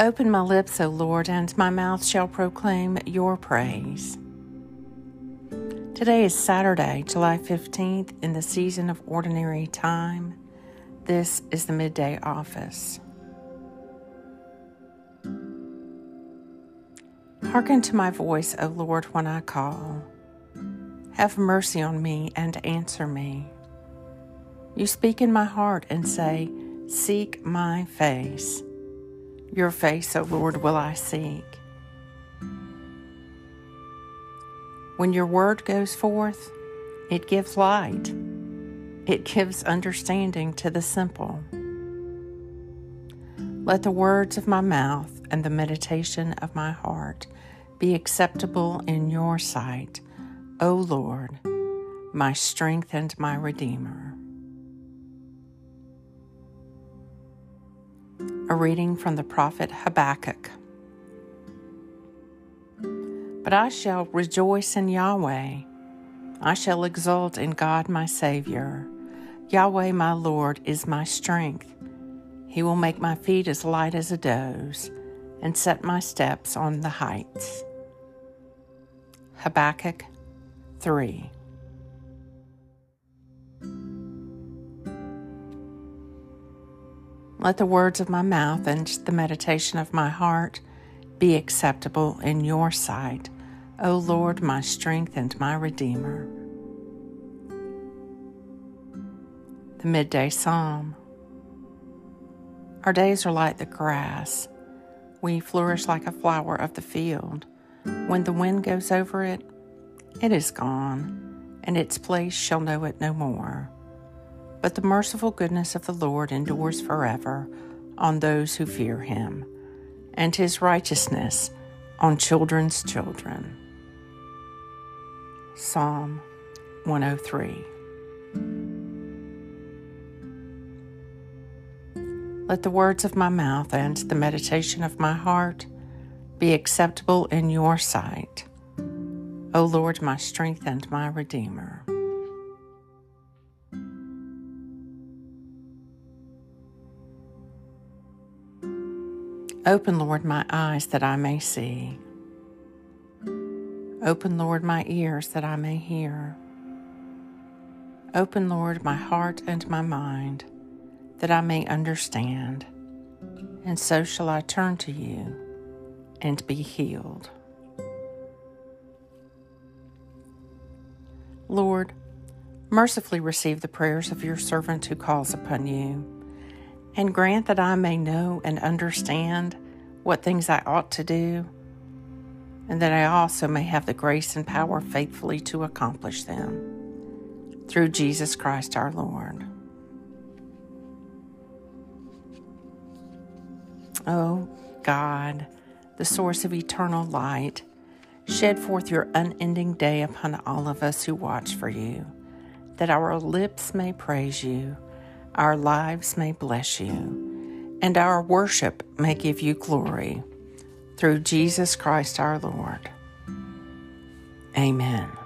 Open my lips, O Lord, and my mouth shall proclaim your praise. Today is Saturday, July 15th, in the season of ordinary time. This is the midday office. Hearken to my voice, O Lord, when I call. Have mercy on me and answer me. You speak in my heart and say, Seek my face. Your face, O Lord, will I seek. When your word goes forth, it gives light, it gives understanding to the simple. Let the words of my mouth and the meditation of my heart be acceptable in your sight, O Lord, my strength and my Redeemer. A reading from the prophet Habakkuk. But I shall rejoice in Yahweh. I shall exult in God my Savior. Yahweh my Lord is my strength. He will make my feet as light as a doe's and set my steps on the heights. Habakkuk 3. Let the words of my mouth and the meditation of my heart be acceptable in your sight, O Lord, my strength and my Redeemer. The Midday Psalm. Our days are like the grass. We flourish like a flower of the field. When the wind goes over it, it is gone, and its place shall know it no more. But the merciful goodness of the Lord endures forever on those who fear him, and his righteousness on children's children. Psalm 103. Let the words of my mouth and the meditation of my heart be acceptable in your sight, O Lord, my strength and my Redeemer. Open, Lord, my eyes that I may see. Open, Lord, my ears that I may hear. Open, Lord, my heart and my mind that I may understand, and so shall I turn to you and be healed. Lord, mercifully receive the prayers of your servant who calls upon you and grant that I may know and understand what things I ought to do, and that I also may have the grace and power faithfully to accomplish them. Through Jesus Christ our Lord. Oh God, the source of eternal light, shed forth your unending day upon all of us who watch for you, that our lips may praise you our lives may bless you, and our worship may give you glory. Through Jesus Christ our Lord. Amen.